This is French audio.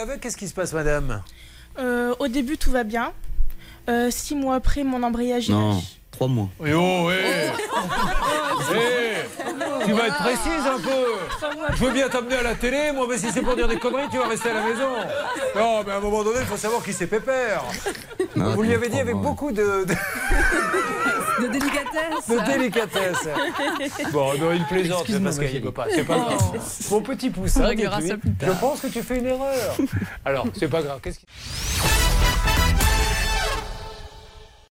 avec. Qu'est-ce qui se passe, madame? Euh, au début, tout va bien. Euh, six mois après, mon embrayage. Non, trois mois. Oui, oh, eh. Eh, Tu vas être précise un peu. Je veux bien t'amener à la télé, moi, mais si c'est pour dire des conneries, tu vas rester à la maison. Non, mais à un moment donné, il faut savoir qui c'est Pépère. Non, Vous lui avez dit avec beaucoup de, de, De délicatesse. de délicatesse. Bon, non, il plaisante, c'est parce qu'il ne peut pas. C'est pas grave. Mon petit poussin, je pense que tu fais une erreur. Alors, c'est pas grave. Qu'est-ce qui...